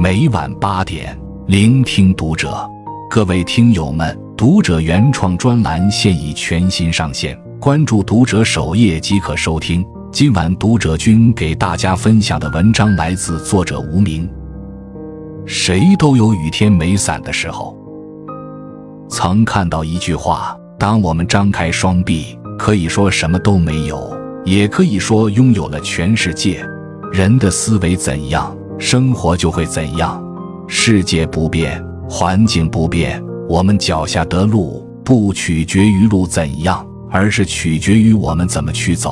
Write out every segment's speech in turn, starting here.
每晚八点，聆听读者。各位听友们，读者原创专栏现已全新上线，关注读者首页即可收听。今晚读者君给大家分享的文章来自作者无名。谁都有雨天没伞的时候。曾看到一句话：当我们张开双臂，可以说什么都没有，也可以说拥有了全世界。人的思维怎样？生活就会怎样，世界不变，环境不变，我们脚下的路不取决于路怎样，而是取决于我们怎么去走。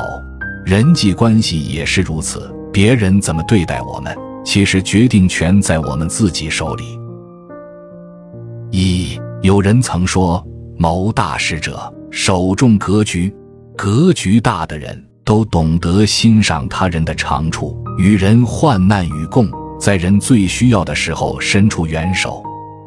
人际关系也是如此，别人怎么对待我们，其实决定权在我们自己手里。一有人曾说，谋大事者手重格局，格局大的人都懂得欣赏他人的长处。与人患难与共，在人最需要的时候伸出援手；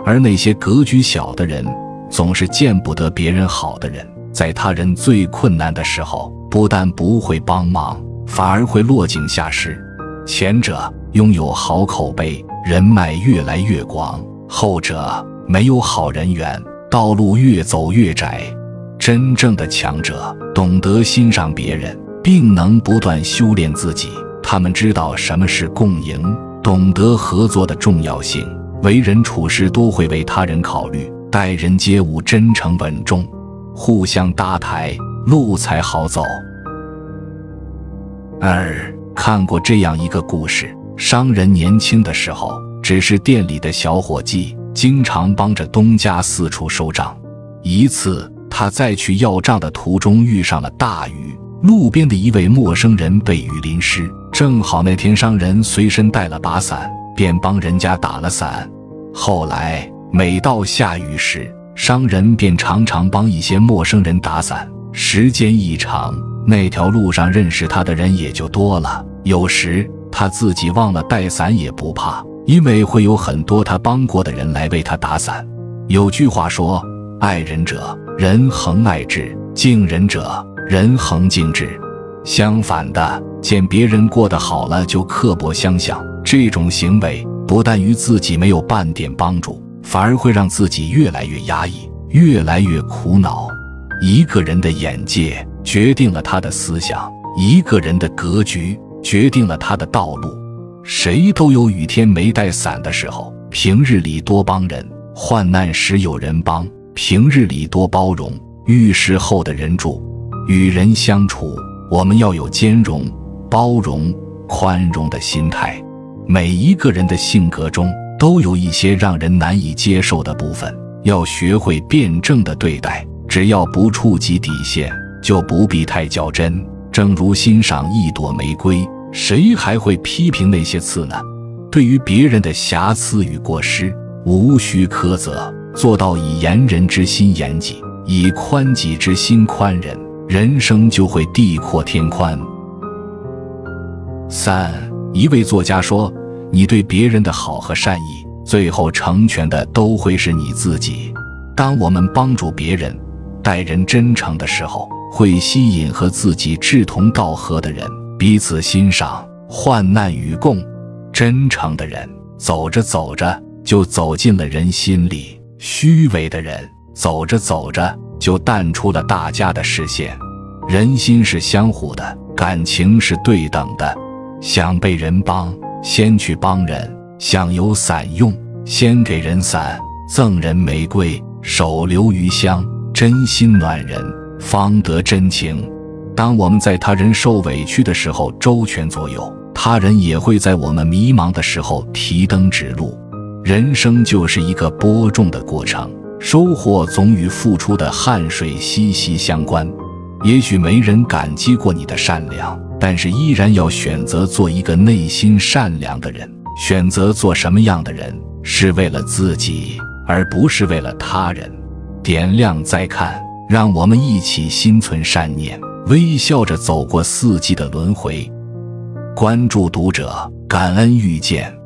而那些格局小的人，总是见不得别人好的人，在他人最困难的时候，不但不会帮忙，反而会落井下石。前者拥有好口碑，人脉越来越广；后者没有好人缘，道路越走越窄。真正的强者懂得欣赏别人，并能不断修炼自己。他们知道什么是共赢，懂得合作的重要性，为人处事都会为他人考虑，待人接物真诚稳重，互相搭台，路才好走。二看过这样一个故事：商人年轻的时候只是店里的小伙计，经常帮着东家四处收账。一次，他在去要账的途中遇上了大雨，路边的一位陌生人被雨淋湿。正好那天商人随身带了把伞，便帮人家打了伞。后来每到下雨时，商人便常常帮一些陌生人打伞。时间一长，那条路上认识他的人也就多了。有时他自己忘了带伞也不怕，因为会有很多他帮过的人来为他打伞。有句话说：“爱人者，人恒爱之；敬人者，人恒敬之。”相反的，见别人过得好了就刻薄相向，这种行为不但于自己没有半点帮助，反而会让自己越来越压抑，越来越苦恼。一个人的眼界决定了他的思想，一个人的格局决定了他的道路。谁都有雨天没带伞的时候，平日里多帮人，患难时有人帮；平日里多包容，遇事后的人助。与人相处。我们要有兼容、包容、宽容的心态。每一个人的性格中都有一些让人难以接受的部分，要学会辩证的对待。只要不触及底线，就不必太较真。正如欣赏一朵玫瑰，谁还会批评那些刺呢？对于别人的瑕疵与过失，无需苛责，做到以严人之心严己，以宽己之心宽人。人生就会地阔天宽。三，一位作家说：“你对别人的好和善意，最后成全的都会是你自己。当我们帮助别人、待人真诚的时候，会吸引和自己志同道合的人，彼此欣赏，患难与共。真诚的人走着走着就走进了人心里，虚伪的人走着走着。”就淡出了大家的视线。人心是相互的，感情是对等的。想被人帮，先去帮人；想有伞用，先给人伞。赠人玫瑰，手留余香。真心暖人，方得真情。当我们在他人受委屈的时候周全左右，他人也会在我们迷茫的时候提灯指路。人生就是一个播种的过程。收获总与付出的汗水息息相关。也许没人感激过你的善良，但是依然要选择做一个内心善良的人。选择做什么样的人，是为了自己，而不是为了他人。点亮再看，让我们一起心存善念，微笑着走过四季的轮回。关注读者，感恩遇见。